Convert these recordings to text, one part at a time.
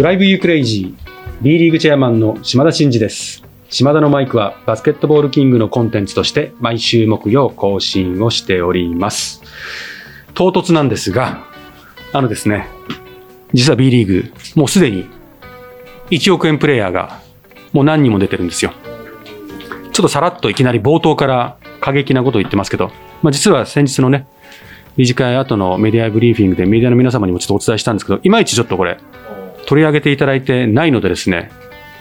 ドライブユークレイジー。B リーグチェアマンの島田真二です。島田のマイクはバスケットボールキングのコンテンツとして毎週木曜更新をしております。唐突なんですがあのですね実は B リーグもうすでに1億円プレイヤーがもう何人も出てるんですよ。ちょっとさらっといきなり冒頭から過激なことを言ってますけど、まあ、実は先日のね短い後のメディアブリーフィングでメディアの皆様にもちょっとお伝えしたんですけどいまいちちょっとこれ取り上げていただいてないのでですね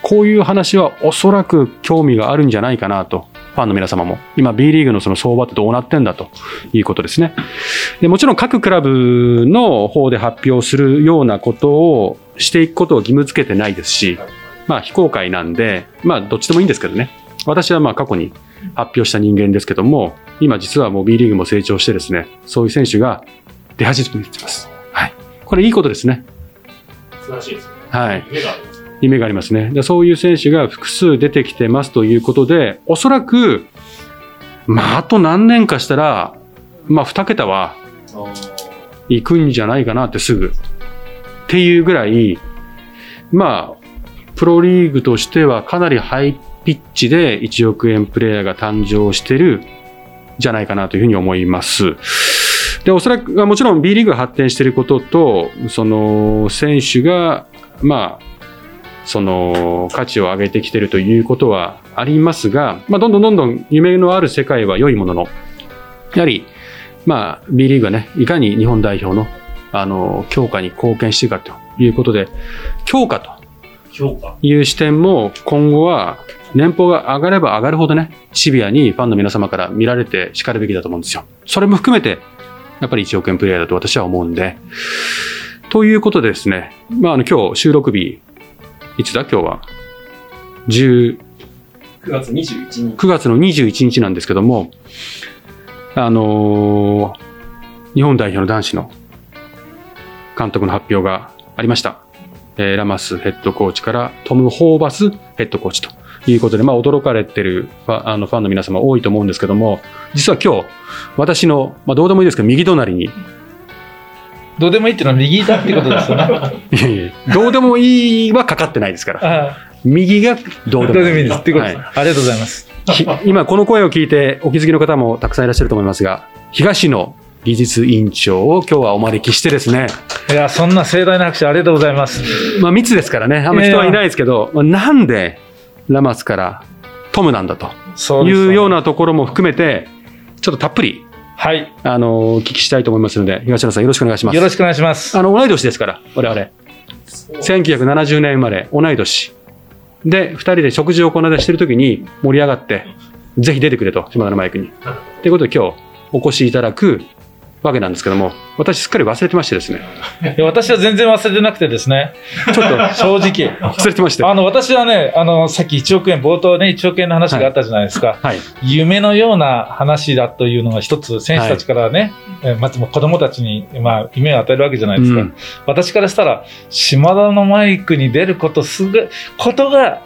こういう話はおそらく興味があるんじゃないかなとファンの皆様も。今 B リーグのその相場ってどうなってんだということですね。でもちろん各クラブの方で発表するようなことをしていくことを義務付けてないですしまあ非公開なんでまあどっちでもいいんですけどね。私はまあ過去に発表した人間ですけども今実はもう B リーグも成長してですねそういう選手が出始めてます。はい。これいいことですね。素晴らしいですね。はい夢があるんですね。夢がありますね。でそういう選手が複数出てきてますということで、おそらく、まあ、あと何年かしたら、まあ、2桁は行くんじゃないかなってすぐ。っていうぐらい、まあ、プロリーグとしてはかなりハイピッチで1億円プレイヤーが誕生してるじゃないかなというふうに思います。で、おそらく、もちろん B リーグが発展していることと、その、選手が、まあ、その、価値を上げてきているということはありますが、まあ、どんどんどんどん夢のある世界は良いものの、やはり、まあ、B リーグがね、いかに日本代表の、あの、強化に貢献していくかということで、強化と。いう視点も今後は年俸が上がれば上がるほどね、シビアにファンの皆様から見られて叱るべきだと思うんですよ。それも含めて、やっぱり1億円プレイヤーだと私は思うんで。ということでですね、まあ、あの今日収録日、いつだ？今日は？10 9月21日。9月の21日なんですけども、あのー日本代表の男子の監督の発表がありました。えーラマスヘッドコーチからトム・ホーバスヘッドコーチということで、まあ、驚かれてるファあのファンの皆様多いと思うんですけども、実は今日、私の、まあ、どうでもいいですけど、右隣に、いどうでもいいっていうのは右だってことですよね。やいやどうでもいいはかかってないですから、あ右がどうあでもいい。です。ってことです。はいありがとうございます。ひ今この声を聞いてお気づきの方もたくさんいらっしゃると思いますが東野技術委員長を今日はお招きしてですね、いや、そんな盛大な拍手ありがとうございます。まあ、密ですからねあんま人はいないですけど、まあなんでラマスからトムなんだと。いうようなところも含めてちょっとたっぷりはい。あのお聞きしたいと思いますので東野さんよろしくお願いします。よろしくお願いします。あの同い年ですから我々。1970年生まれ同い年。で2人で食事をこの間してる時に盛り上がってぜひ出てくれと島田のマイクに。ということで今日お越しいただくわけなんですけども私すっかり忘れてましてですね。私は全然忘れてなくてですね、ちょっと正直。忘れてまして。あの、私はね、あの、さっき1億円、冒頭ね、1億円の話があったじゃないですか。はい。夢のような話だというのが一つ、選手たちからね、えまずもう子供たちに、まあ、夢を与えるわけじゃないですか。うん。私からしたら、島田のマイクに出ることすぐ、ことが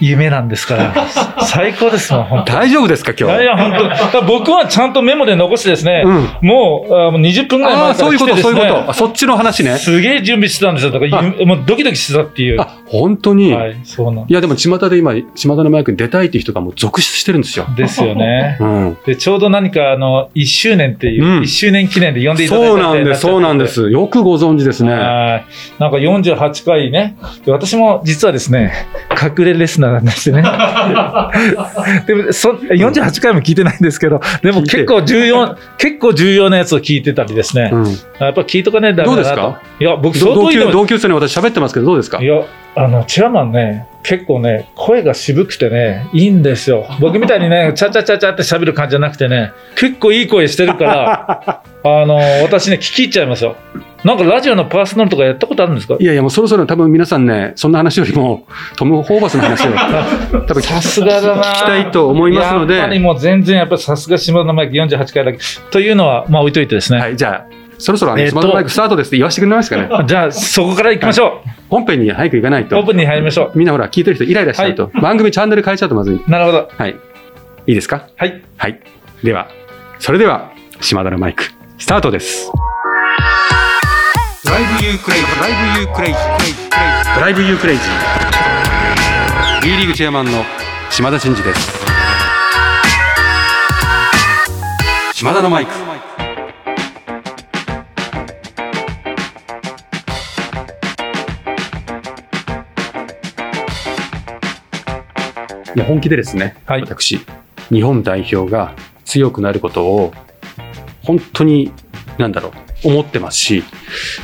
夢なんですから、最高ですもん、大丈夫ですか今日？いや本当僕はちゃんとメモで残してですね、うん。もうあもう20分ぐらい前かそういうことそういうこと。あそっちの話ね。すげえ準備してたんですよ。だからゆもうドキドキしてたっていう。あ本当に、、はいい、そうなんやでも巷で今島田のマイクに出たいっていう人がもう続出してるんですよ、ですよね。うん、で、ちょうど何かあの、1周年っていう、うん。1周年記念で呼んでいただいたそうなんですそうなんで。す。よくご存知ですね。はい。なんか48回ね。で私も実はですね、隠れレスナーなんですね。でもそ、48回も聞いてないんですけど、でも結構重要、結構重要なやつを聞いてたりですね。うんやっぱ聞いとかねえとダメだなと。どうですか？いや、僕ど同級相当同級生に私喋ってますけどどうですか？いや、あの、チェアマンね、結構ね、声が渋くてね、いいんですよ。僕みたいにね、チャチャチャチャって喋る感じじゃなくてね、結構いい声してるから、あの、私ね、聞き入っちゃいますよ。なんかラジオのパーソナルとかやったことあるんですか？いやいや、もうそろそろ多分皆さんね、そんな話よりも、トム・ホーバスの話を、多分さすがだな。聞きたいと思いますのでやっぱりもう全然やっぱりさすが島田マイク48回だけ。というのは、まあ置いといてですね。はい、じゃあ、そろそろ島田マイクスタートですって言わせてくれますかね？じゃあ、そこから行きましょ本編に早く行かないうとオー、プンに入りましょみんなほら、聞いてる人イライラしちゃうと、番組チャンネル変えちゃうとまずい。う。なるほど。はい。いいですか？はい。はい。では、それでは、島田のマイク、スタートです。 Drive you crazy drive you. Crazy drive you crazy. B リーグチェアマンの島田真二です。島田のマイク。いや本気でですね、はい。私日本代表が強くなることを本当になんだろう思ってますし、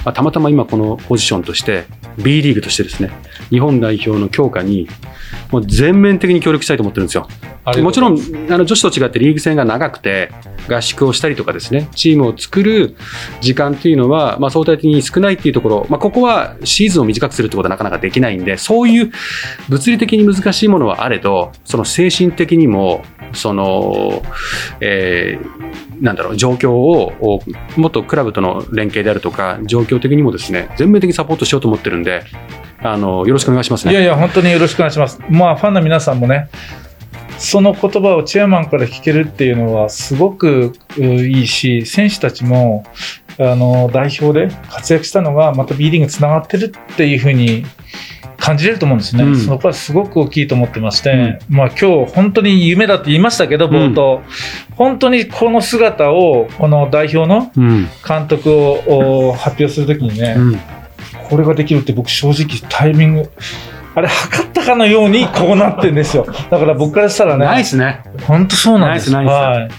たまたま今このポジションとして B リーグとしてですね日本代表の強化にもう全面的に協力したいと思ってるんですよ。もちろんあの女子と違ってリーグ戦が長くて合宿をしたりとかですねチームを作る時間っていうのは、まあ、相対的に少ないっていうところ、まあ、ここはシーズンを短くするってことはなかなかできないんでそういう物理的に難しいものはあれどその精神的にもその、えーなんだろう状況をおもっとクラブとの連携であるとか状況的にもですね全面的にサポートしようと思ってるんであのよろしくお願いしますね。いやいや、本当によろしくお願いします。まあ、ファンの皆さんもね、その言葉をチェアマンから聞けるっていうのはすごくういいし、選手たちも、あの、代表で活躍したのが、また B リーグにつながってるっていうふうに感じれると思うんですね。うんそこはすごく大きいと思ってまして、まあ今日本当に夢だって言いましたけど、冒頭。本当にこの姿を、この代表のうん監督をお発表するときにね、うんこれができるって僕正直タイミング、あれ測ったかのようにこうなってるんですよ。だから僕からしたらね、ないですね。本当そうなんです。ナイスナはい。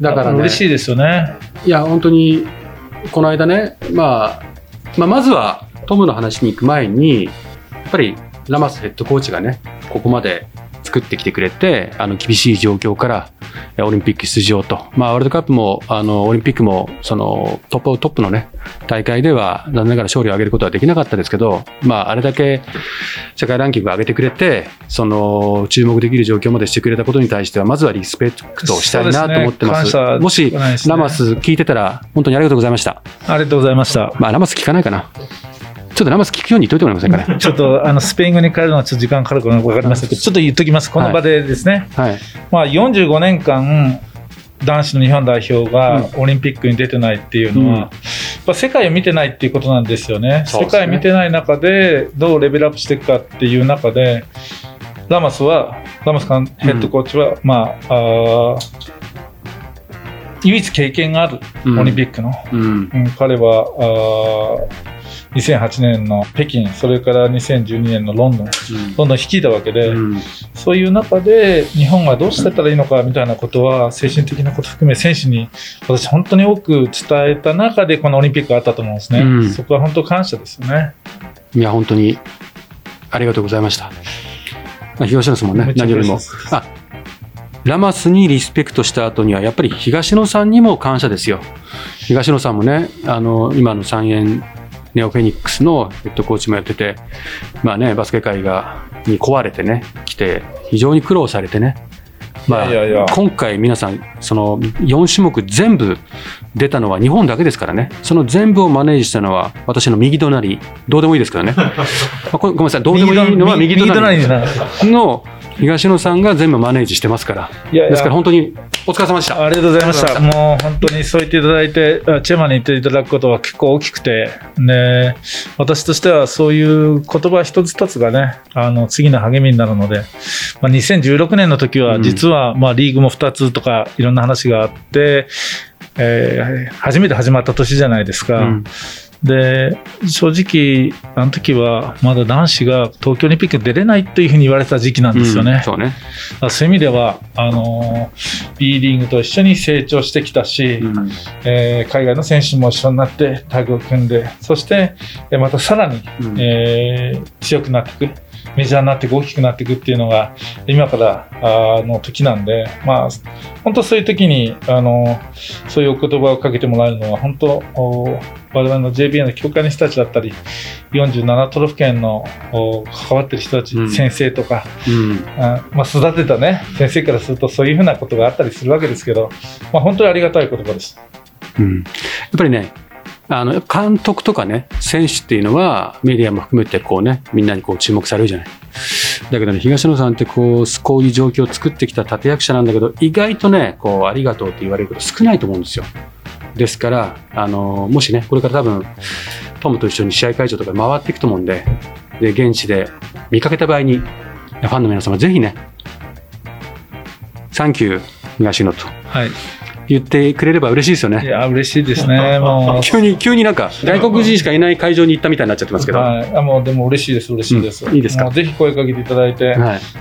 だから、ね、嬉しいですよね。いや、本当に、この間ね、まあ、まあ、まずは、トムの話に行く前に、やっぱり、ラマスヘッドコーチがね、ここまで作ってきてくれて、あの、厳しい状況から、えオリンピック出場と。まあ、ワールドカップも、あの、オリンピックも、その、トップ、トップのね、大会では、残念ながら勝利を挙げることはできなかったですけど、まあ、あれだけ、世界ランキングを上げてくれて、その、注目できる状況までしてくれたことに対しては、まずはリスペクトをしたいなと思ってます。すねもし、ラマス聞いてたら、本当にありがとうございました。ありがとうございました。まあ、ラマス聞かないかな。ちょっとラマス聞くように言っといてもらえませんかね。ちょっとあのスペイン語に変えるのはちょっと時間かかるか分かりましたけど、ちょっと言っときます。この場でですね。はい。まあ45年間、男子の日本代表がオリンピックに出てないっていうのは、うんやっぱ世界を見てないっていうことなんですよね。ね世界見てない中でどうレベルアップしていくかっていう中で、ラマスは、ラマス監ヘッドコーチは、まああー、唯一経験があるうんオリンピックの、うん。うん彼は2008年の北京、それから2012年のロンドン、ロンドン率いたわけで、うん。そういう中で日本がどうしてったらいいのかみたいなことは精神的なこと含め選手に私本当に多く伝えた中でこのオリンピックがあったと思うんですね。うんそこは本当感謝ですよね。いや、本当に、ありがとうございました。まあ、東野さんもね何よりもあ、ラマスにリスペクトした後には、やっぱり東野さんにも感謝ですよ。東野さんもね、あの、今の三円ネオフェニックスのヘッドコーチもやってて、まあね、バスケ界が、に壊れてね、来て、非常に苦労されてね、まあ、いやいや今回皆さん、その4種目全部出たのは日本だけですからね、その全部をマネージしたのは私の右隣、どうでもいいですからね。まあごめんなさい、どうでもいいのは右隣。の東野さんが全部マネージしてますから。いやいやですから本当にお疲れ様でした。ありがとうございました。もう本当にそう言っていただいて、あチェアマンに言っていただくことは結構大きくて、ね、私としてはそういう言葉一つ一つがね、あの、次の励みになるので、まあ、2016年の時はうん実は、まあ、リーグも2つとかいろんな話があって、えー初めて始まった年じゃないですか。うんで、正直、あの時はまだ男子が東京オリンピックに出れないというふうに言われてた時期なんですよね。うんそうね。あそういう意味では、あのー B リーグと一緒に成長してきたし、うんえー海外の選手も一緒になってタッグを組んで、そして、えーまたさらに、うんえー強くなっていく、メジャーになって大きくなっていくっていうのが、今からの時なんで、まあ、本当そういう時に、あのそういうお言葉をかけてもらえるのは、本当、お我々の JBA の協会の人たちだったり、47都道府県のお関わってる人たち、うん。先生とか、うん。あまあ、育てたね、先生からするとそういうふうなことがあったりするわけですけど、まあ、本当にありがたい言葉です。うん。やっぱりね、あの、監督とかね、選手っていうのは、メディアも含めてこうね、みんなにこう注目されるじゃない。だけどね、東野さんってこう、こういう状況を作ってきた立役者なんだけど、意外とね、こう、ありがとうって言われること少ないと思うんですよ。ですから、あの、もしね、これから多分、トムと一緒に試合会場とか回っていくと思うんで、で、現地で見かけた場合に、ファンの皆様ぜひね、サンキュー、東野とはい。言ってくれれば嬉しいですよね。いや、嬉しいですね。もう。急に、急になんか、外国人しかいない会場に行ったみたいになっちゃってますけど。ははい、あもうでも嬉しいです、嬉しいです。うんいいですか？ぜひ声かけていただいて、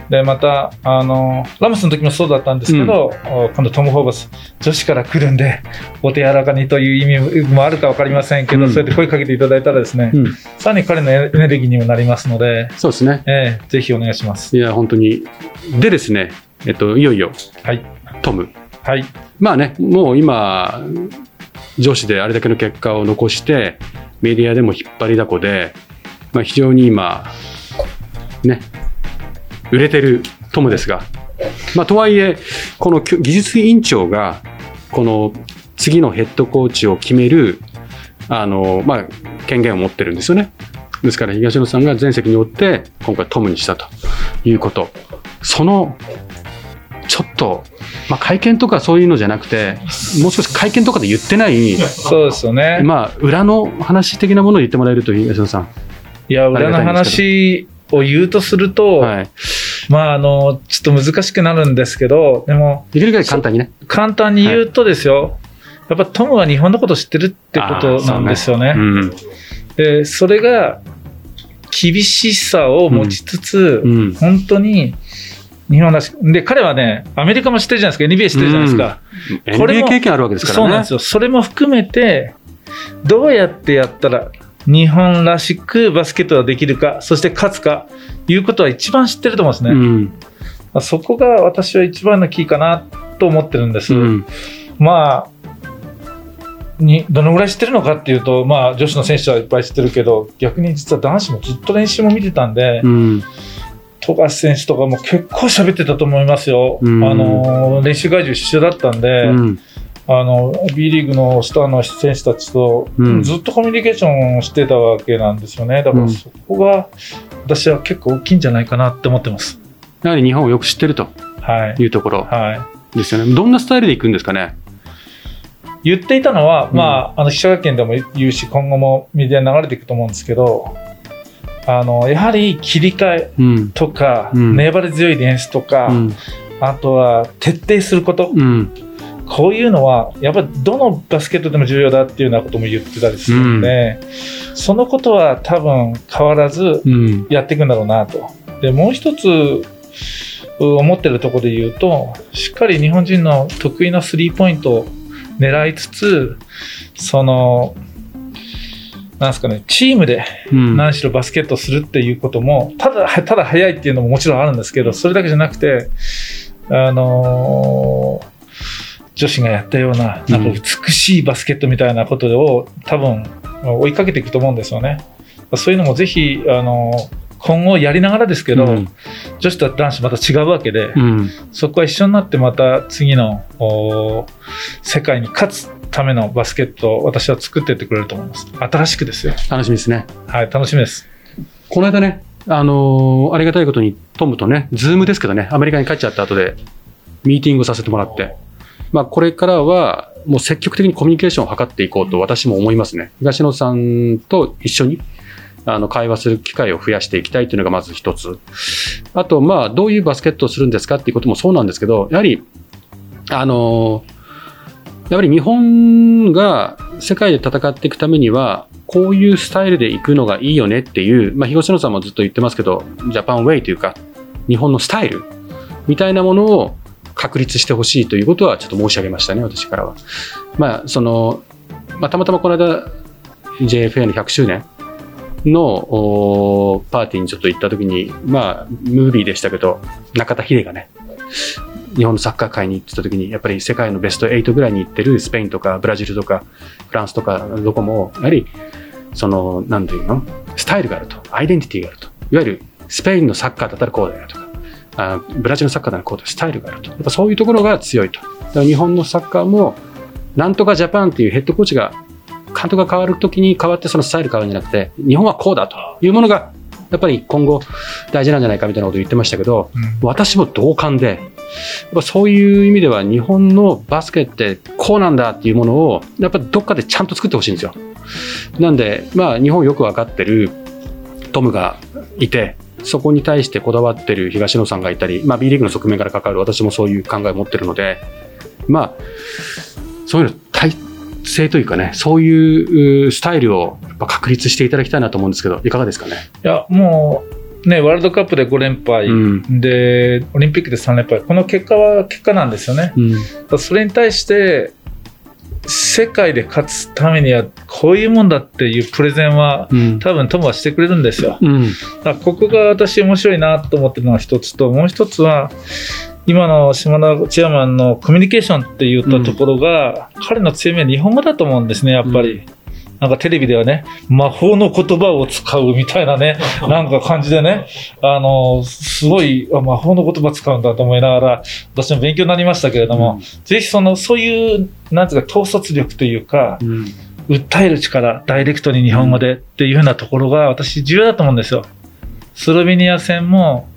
い。で、また、あの、ラムスの時もそうだったんですけど、お今度トム・ホーバス、女子から来るんで、お手柔らかにという意味もあるか分かりませんけど、うんそうやって声かけていただいたらですね、うん。さらに彼のエネルギーにもなりますので、そうですね。ええぜひお願いします。いや、本当に。でですね、えっと、いよいよ、はい。トム。はい。まあね、もう今、女子であれだけの結果を残して、メディアでも引っ張りだこで、まあ、非常に今、ね、売れてるトムですが、まあ、とはいえ、この技術委員長が、この次のヘッドコーチを決める、あの、まあ、権限を持ってるんですよね。ですから、東野さんが全責に負って、今回トムにしたということ。その、ちょっと、まあ、会見とかそういうのじゃなくて、もう少し会見とかで言ってない、そうですよね。まあ、裏の話的なものを言ってもらえると、東野さん。いや、裏の話を言うとすると、はい。まあ、あの、ちょっと難しくなるんですけど、でも、できるだけ簡単にね。簡単に言うとですよ、やっぱトムは日本のこと知ってるってことなんですよね。うん。で、それが厳しさを持ちつつ、うん。本当に日本らしく、で、彼はね、アメリカも知ってるじゃないですか、NBA 知ってるじゃないですか。これ NBA も経験あるわけですからね。そうなんですよ。それも含めて、どうやってやったら日本らしくバスケットができるか、そして勝つか、いうことは一番知ってると思うんですね。うん。そこが私は一番のキーかなと思ってるんです。うん。まあ、にどのぐらい知ってるのかっていうと、まあ、女子の選手はいっぱい知ってるけど、逆に実は男子もずっと練習も見てたんで、うん。富樫選手とかも結構喋ってたと思いますよ。うんあの練習会場一緒だったんで、うん。あの B リーグのスターの選手たちとうんずっとコミュニケーションをしてたわけなんですよね。だかうんらそこが私は結構大きいんじゃないかなって思ってます。やはり日本をよく知ってるとはい。いうところはい。ですよね。どんなスタイルでいくんですかね？言っていたのは、うんまあ、あの記者会見でも言うし、今後もメディアに流れていくと思うんですけど、あのやはり切り替えうん。とか、うん粘り強いディフェンスとか、うん。あとは徹底すること、うん。こういうのは、やっぱりどのバスケットでも重要だっていうようなことも言ってたりするんで、そのことは多分変わらずうん。やっていくんだろうなと。で、もう一つ、思ってるところで言うと、しっかり日本人の得意なスリーポイントを狙いつつ、その、なんですかね、チームでうん。何しろバスケットをするっていうことも、ただ、ただ早いっていうのももちろんあるんですけど、それだけじゃなくて、あのー女子がやったような、なんか美しいバスケットみたいなことを多分追いかけていくと思うんですよね。そういうのもぜひ、あのー今後やりながらですけど、うん女子と男子また違うわけで、うん。そこは一緒になってまた次の世界に勝つためのバスケットを私は作っていってくれると思います。新しくですよ。楽しみですね。はい、楽しみです。この間ね、あのーありがたいことにトムとね、ズームですけどね、アメリカに帰っちゃった後で、ミーティングをさせてもらって、まあ、これからは、もう積極的にコミュニケーションを図っていこうと私も思いますね。東野さんと一緒に、あの、会話する機会を増やしていきたいというのがまず一つ。あと、まあ、どういうバスケットをするんですかっていうこともそうなんですけど、やはり、あのーやはり日本が世界で戦っていくためには、こういうスタイルで行くのがいいよねっていう、まあ、東野さんもずっと言ってますけど、ジャパンウェイというか、日本のスタイルみたいなものを確立してほしいということはちょっと申し上げましたね、私からは。まあ、その、まあ、たまたまこの間、JFA の100周年のパーティーにちょっと行った時に、まあ、ムービーでしたけど、中田秀がね、日本のサッカー界に行ってた時に、やっぱり世界のベスト8ぐらいに行ってるスペインとかブラジルとかフランスとかどこも、やはり、その、なんていうのスタイルがあると、アイデンティティがあると。いわゆる、スペインのサッカーだったらこうだよとか、あブラジルのサッカーだったらこうだ、スタイルがあると。やっぱそういうところが強いと。だから日本のサッカーも、なんとかジャパンっていうヘッドコーチが、監督が変わるときに変わってそのスタイル変わるんじゃなくて、日本はこうだというものが、やっぱり今後大事なんじゃないかみたいなことを言ってましたけど、うん私も同感で、ぱそういう意味では日本のバスケってこうなんだっていうものをやっぱどっかでちゃんと作ってほしいんですよ。なんで、まあ日本よくわかってるトムがいて、そこに対してこだわってる東野さんがいたり、まあ B リーグの側面から関わる私もそういう考えを持ってるので、まあ、そういうの体制というかね、そういううスタイルをやっぱ確立していただきたいなと思うんですけど、いかがですかね？いや、もう、ね、ワールドカップで5連敗、うん。で、オリンピックで3連敗、この結果は結果なんですよね。うん。それに対して、世界で勝つためには、こういうもんだっていうプレゼンは、うん。多分トムはしてくれるんですよ。うん。だここが私面白いなと思ってるのが一つと、もう一つは、今の島田チェアマンのコミュニケーションって言ったところが、彼の強みは日本語だと思うんですね、やっぱり。なんかテレビではね、魔法の言葉を使うみたいなね、なんか感じでね、あの、すごい、あ魔法の言葉使うんだと思いながら、私も勉強になりましたけれども、ぜひその、そういう、なんていうか、統率力というか、うん訴える力、ダイレクトに日本語でっていうようなところが私重要だと思うんですよ。スロベニア戦も、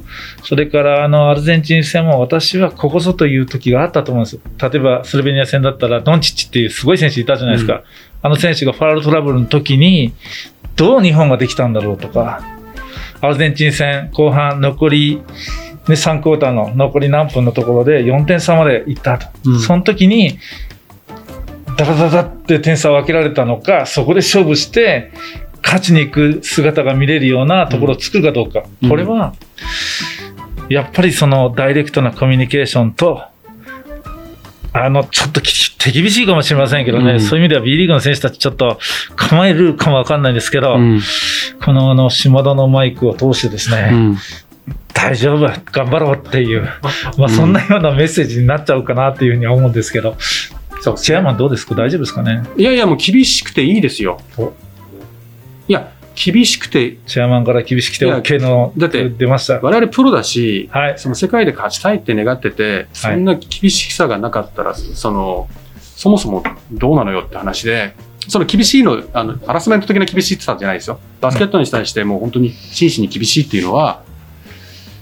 それからあのアルゼンチン戦も私はここぞという時があったと思うんですよ。例えばスロベニア戦だったらドンチッチっていうすごい選手いたじゃないですか。うんあの選手がファウルトラブルの時にどう日本ができたんだろうとか、アルゼンチン戦後半残り、ね、3クォーターの残り何分のところで4点差まで行ったと。うんその時にダダダダって点差を分けられたのか、そこで勝負して、勝ちに行く姿が見れるようなところを作るかどうか。うんこれは、やっぱりそのダイレクトなコミュニケーションと、あの、ちょっとき手厳しいかもしれませんけどね、うん。そういう意味では B リーグの選手たちちょっと構えるかもわかんないんですけど、うん。このあの、島田のマイクを通してですね、うん。大丈夫、頑張ろうっていう、まあそんなようなメッセージになっちゃうかなっていうふうには思うんですけど、そうチェアマンどうですか？大丈夫ですかね？いやいや、もう厳しくていいですよ。お。いや、厳しくて、チェアマンから厳しくて OK のだって出ました。我々プロだし、はい。その世界で勝ちたいって願ってて、そんな厳しさがなかったら、その、そもそもどうなのよって話で、その厳しいの、あの、ハラスメント的な厳しさじゃないですよ。バスケットに対してもう本当に真摯に厳しいっていうのは、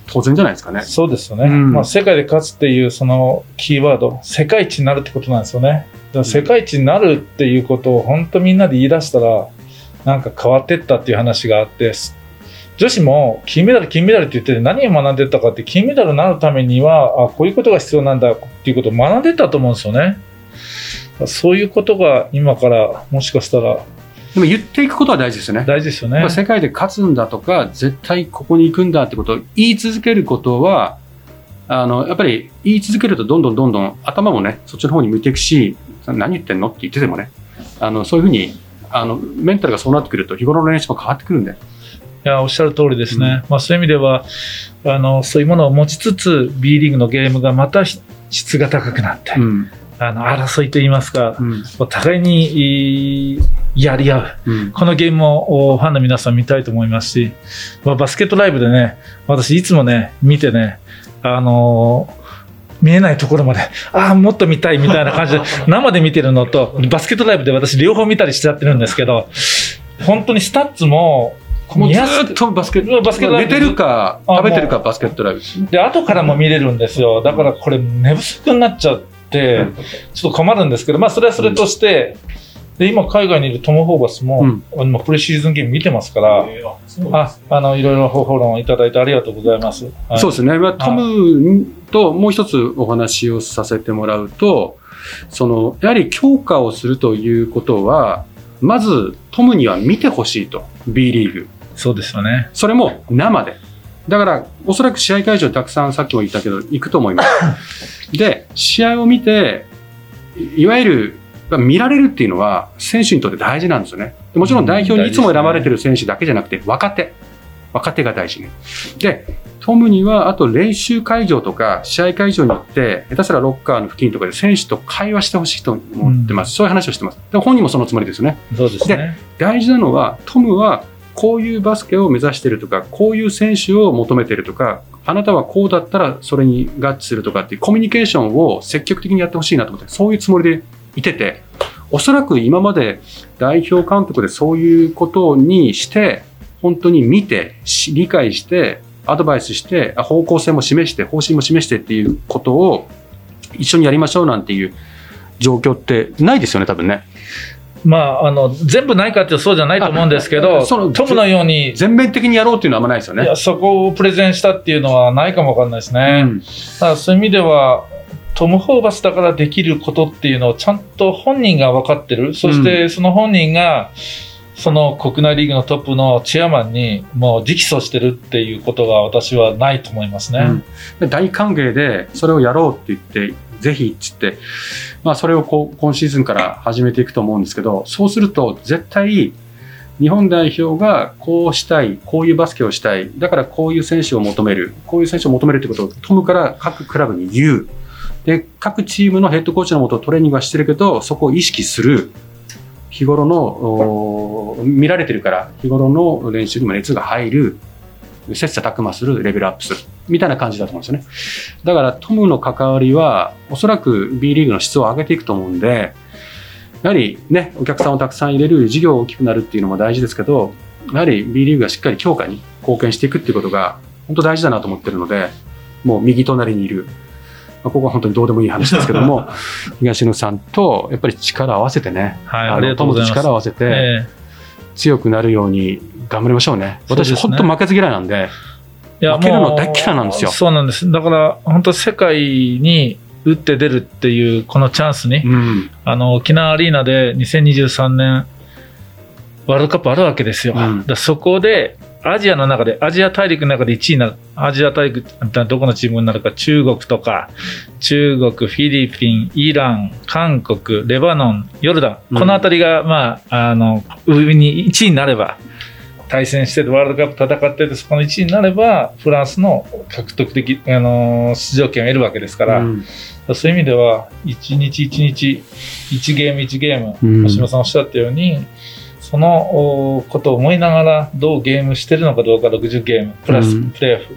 当然じゃないですかね。そうですよね。うんまあ、世界で勝つっていうそのキーワード、世界一になるってことなんですよね。だから世界一になるっていうことを本当みんなで言い出したら、なんか変わってったっていう話があって、女子も金メダル、金メダルって言ってて何を学んでったかって、金メダルになるためには、あ、こういうことが必要なんだっていうことを学んでったと思うんですよね。そういうことが今からもしかしたらでも言っていくことは大事ですよね。大事ですよね。世界で勝つんだとか、絶対ここに行くんだってことを言い続けることは、あの、やっぱり言い続けるとどんどんどんどん頭もね、そっちの方に向いていくし、何言ってんのって言っててもね、あの、そういうふうに、あの、メンタルがそうなってくると日頃の練習も変わってくるんで。いや、おっしゃる通りですね。まあそういう意味では、あの、そういうものを持ちつつ、B リーグのゲームがまたひ質が高くなって、うん。あの、争いといいますか、うん。お互いにやり合う。うん。このゲームもおファンの皆さん見たいと思いますし、まあバスケットライブでね、私いつもね、見てね、あのー見えないところまで、ああ、もっと見たいみたいな感じで、生で見てるのと、バスケットライブで私両方見たりしちゃってるんですけど、本当にスタッツも、もうずっとバスケット、バスケットライブ寝てるか、あ食べてるかもバスケットライブで後からも見れるんですよ。だからこれ寝不足になっちゃって、ちょっと困るんですけど、まあそれはそれとして、で、今海外にいるトム・ホーバスも、うんあのプレシーズンゲーム見てますから、えーあの、いろいろフォローいただいてありがとうございます。はいそうですね。まあ、トムともう一つお話をさせてもらうと、その、やはり強化をするということは、まずトムには見てほしいと。B リーグ。そうですよね。それも生で。だから、おそらく試合会場にたくさんさっきも言ったけど、行くと思います。で、試合を見て、いいわゆる、見られるっていうのは、選手にとって大事なんですよね。でもちろん代表にいつも選ばれてる選手だけじゃなくて、若手。若手が大事ね。で、トムには、あと練習会場とか、試合会場に行って、下手したらロッカーの付近とかで選手と会話してほしいと思ってます。そういう話をしてます。で本人もそのつもりですよね。そうですね。大事なのは、トムはこういうバスケを目指してるとか、こういう選手を求めてるとか、あなたはこうだったらそれに合致するとかっていうコミュニケーションを積極的にやってほしいなと思って、そういうつもりでいてて、おそらく今まで代表監督でそういうことにして、本当に見て、理解して、アドバイスして、方向性も示して、方針も示してっていうことを一緒にやりましょうなんていう状況ってないですよね、多分ね。まあ、あの全部ないかっていうとそうじゃないと思うんですけあど、トムのように、全面的にやろうっていうのはあんまないですよね。いやそこをプレゼンしたっていうのはないかもわかんないですね。うんだからそういう意味では、トム・ホーバスだからできることっていうのをちゃんと本人が分かってる、そしてその本人が、その国内リーグのトップのチェアマンにもう直訴してるっていうことが私はないと思いますね。うん。大歓迎でそれをやろうって言ってぜひっつって、まあ、それをこう今シーズンから始めていくと思うんですけどそうすると絶対日本代表がこうしたいこういうバスケをしたい。だからこういう選手を求める。こういう選手を求めるってことをトムから各クラブに言う。で各チームのヘッドコーチのもとトレーニングはしてるけどそこを意識する。日頃の見られてるから日頃の練習にも熱が入る切磋琢磨するレベルアップするみたいな感じだと思うんですよね。だからトムの関わりはおそらく B リーグの質を上げていくと思うんでやはりねお客さんをたくさん入れる事業が大きくなるっていうのも大事ですけどやはり B リーグがしっかり強化に貢献していくっていうことが本当大事だなと思ってるのでもう右隣にいるここは本当にどうでもいい話ですけども 東野さんとやっぱり力を合わせてねはい、あありがととう。力を合わせてえ強くなるように頑張りましょうね。私、ね本当負けず嫌いなんで、えいや負けるの大っ嫌いなんですよそうなんです。だから本当世界に打って出るっていうこのチャンスに、うん、あの沖縄アリーナで2023年ワールドカップあるわけですよ。うんだそこでアジアの中で、アジア大陸の中で1位になる。アジア大陸、どこのチームになるか、中国とか、中国、フィリピン、イラン、韓国、レバノン、ヨルダン。うんこのあたりが、まあ、あの、上に1位になれば、対戦しててワールドカップ戦ってて、そこの1位になれば、フランスの獲得的、あの、出場権を得るわけですから、うんそういう意味では、一日一日、1ゲーム1ゲーム、うん橋本さんおっしゃったように、そのおことを思いながら、どうゲームしてるのかどうか、60ゲーム、プラスうんプレーオフ、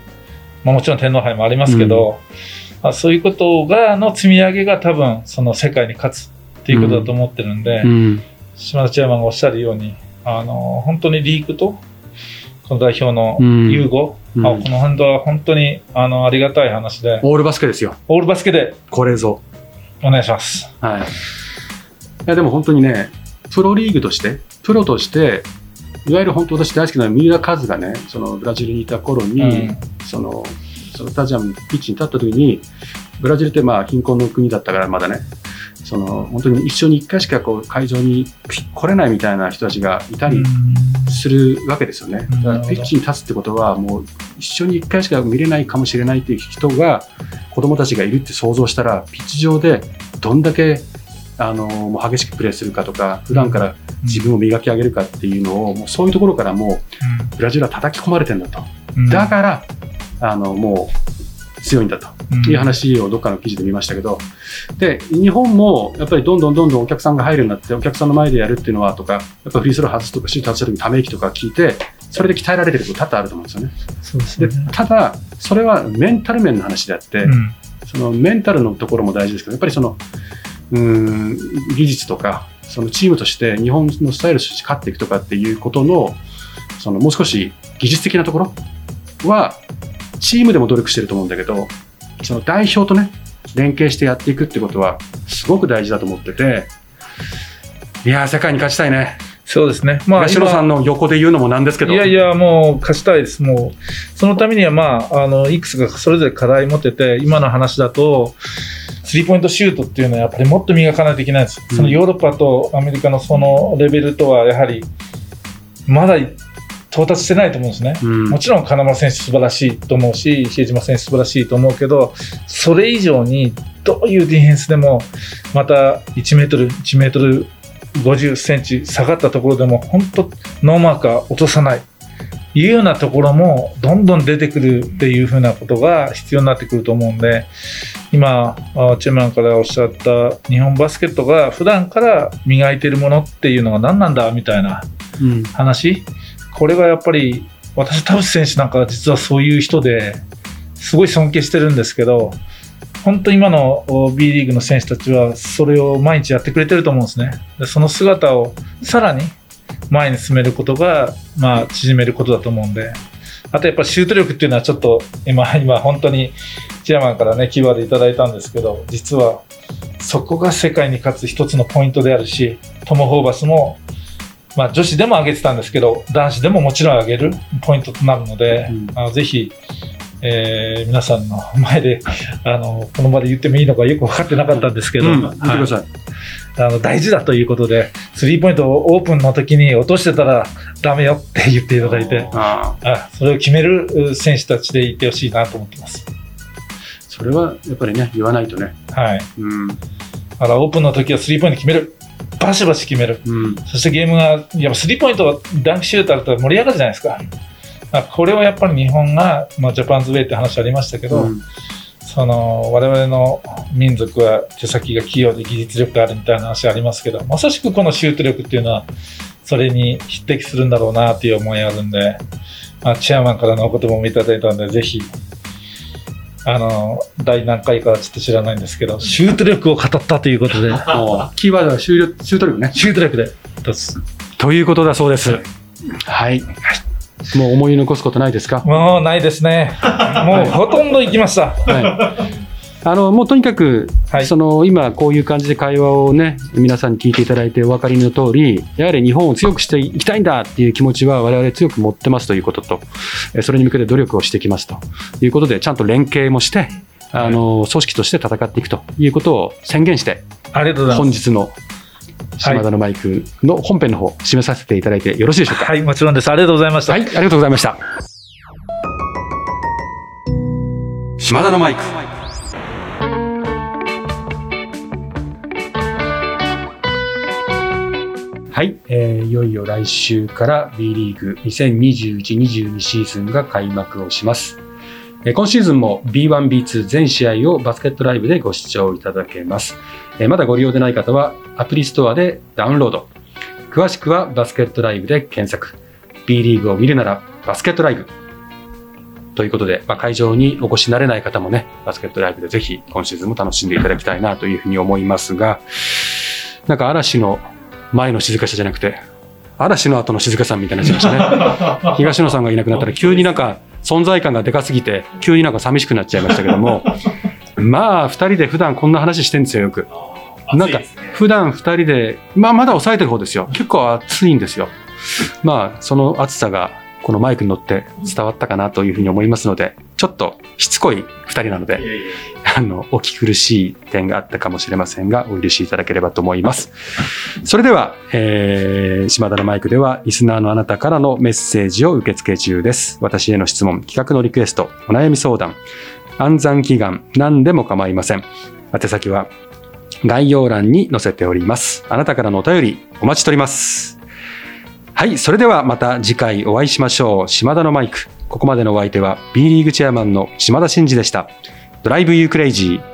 まあ、もちろん天皇杯もありますけど、まあ、そういうことがの積み上げが多分、その世界に勝つっていうことだと思ってるんで、うん島田チェアマンがおっしゃるように、あの本当にリーグと、この代表のうん融合、うんあこの辺は本当にあのありがたい話で、オールバスケですよ。オールバスケでこれぞ。お願いします。はい。いや、でも本当にね、プロリーグとして、プロとして、いわゆる本当私大好きな三浦カズがね、そのブラジルにいた頃に、うん。その、そのスタジアムのピッチに立った時に、ブラジルってまあ貧困の国だったからまだね、その本当に一生に一回しかこう会場に来れないみたいな人たちがいたりするわけですよね。うんだからピッチに立つってことはもう一生に一回しか見れないかもしれないっていう人が子供たちがいるって想像したらピッチ上でどんだけあのもう激しくプレーするかとか普段から自分を磨き上げるかっていうのをもうそういうところからもうブラジルは叩き込まれてんだと。うんだからあのもう強いんだという話をどっかの記事で見ましたけど、で日本もやっぱりどんどんどんどんお客さんが入るようになって、お客さんの前でやるっていうのはとか、やっぱフリースロー外すとか、シュート外した時にため息とか聞いて、それで鍛えられてること多々あると思うんですよね。そうですでね。ただ、それはメンタル面の話であって、うんそのメンタルのところも大事ですけど、やっぱりその、うーん、技術とか、そのチームとして日本のスタイルとして勝っていくとかっていうことの、そのもう少し技術的なところは、チームでも努力してると思うんだけど、その代表とね、連携してやっていくってことは、すごく大事だと思ってて、いやー、世界に勝ちたいね。そうですね。まあ、東野さんの横で言うのもなんですけど。いやいや、もう勝ちたいです。もう、そのためには、まあ、あの、いくつかそれぞれ課題持ってて、今の話だと、スリーポイントシュートっていうのはやっぱりもっと磨かないといけないんです。うんそのヨーロッパとアメリカのそのレベルとは、やはり、まだ到達してないと思うんですね。うんもちろん金丸選手素晴らしいと思うし、比江島選手素晴らしいと思うけど、それ以上にどういうディフェンスでも、また1メートル、1メートル50センチ下がったところでも、本当ノーマーカー落とさない。いうようなところもどんどん出てくるっていうふうなことが必要になってくると思うんで、今、あチェマンからおっしゃった日本バスケットが普段から磨いてるものっていうのが何なんだみたいなうん。話。これがやっぱり私田淵選手なんかは実はそういう人ですごい尊敬してるんですけど本当今のお B リーグの選手たちはそれを毎日やってくれてると思うんですね。でその姿をさらに前に進めることが、まあ、縮めることだと思うんで。あとやっぱシュート力っていうのはちょっと今、今本当にチェアマンからね、キーワードいただいたんですけど、実はそこが世界に勝つ一つのポイントであるし、トム・ホーバスも、まあ女子でも上げてたんですけど、男子でももちろん上げるポイントとなるので、うん。あのぜひ、えー皆さんの前で、あの、この場で言ってもいいのかよく分かってなかったんですけど、うん、言ってください。あの大事だということで、スリーポイントをオープンの時に落としてたらダメよって言っていただいて、ああ、あそれを決めるう選手たちでいてほしいなと思ってます。それはやっぱりね、言わないとね。はい。うん。だからオープンの時はスリーポイント決める。バシバシ決める。うん。そしてゲームが、やっぱスリーポイントはダンクシュートあると盛り上がるじゃないですか。あこれをやっぱり日本が、まあ、ジャパンズウェイって話ありましたけど、うんその我々の民族は手先が器用で技術力があるみたいな話ありますけどまさしくこのシュート力っていうのはそれに匹敵するんだろうなっていう思いがあるんで、まあ、チェアマンからのお言葉もいただいたのでぜひあの第何回かはちょっと知らないんですけどシュート力を語ったということで キーワードは終了、シュート力ね。シュート力でということだそうです。はい。もう思い残すことないですか？もうないですね。もうほとんど行きました。はい。あの、もうとにかく、はい。その、今こういう感じで会話をね、皆さんに聞いていただいてお分かりの通り、やはり日本を強くしていきたいんだっていう気持ちは我々強く持ってますということと、えそれに向けて努力をしてきますと。いうことで、ちゃんと連携もして、あの、組織として戦っていくということを宣言して、ありがとうございます。本日の島田のマイクの本編の方、締めさせていただいてよろしいでしょうか？はいもちろんですありがとうございました、はい、ありがとうございました。島田のマイク。はい、えーいよいよ来週から B リーグ2021-22シーズンが開幕をします。えー今シーズンも B1、B2 全試合をバスケットライブでご視聴いただけます。えーまだご利用でない方はアプリストアでダウンロード。詳しくはバスケットライブで検索。B リーグを見るならバスケットライブ。ということで、まあ、会場にお越しになれない方もね、バスケットライブでぜひ今シーズンも楽しんでいただきたいなというふうに思いますが、なんか嵐の前の静かさじゃなくて、嵐の後の静かさみたいになっちゃいましたね。東野さんがいなくなったら急になんか存在感がでかすぎて、急になんか寂しくなっちゃいましたけども、まあ二人で普段こんな話してんですよ、よく。なんか普段二人で、まあまだ抑えてる方ですよ。結構暑いんですよ。まあその暑さがこのマイクに乗って伝わったかなというふうに思いますので、ちょっとしつこい二人なのであの、お聞き苦しい点があったかもしれませんが、お許しいただければと思います。それでは、えー、島田のマイクでは、リスナーのあなたからのメッセージを受付中です。私への質問、企画のリクエスト、お悩み相談、暗算祈願、何でも構いません。宛先は、概要欄に載せております。あなたからのお便り、お待ちしております。はい、それではまた次回お会いしましょう。島田のマイク。ここまでのお相手は B リーグチェアマンの島田真二でした。ドライブユークレイジー。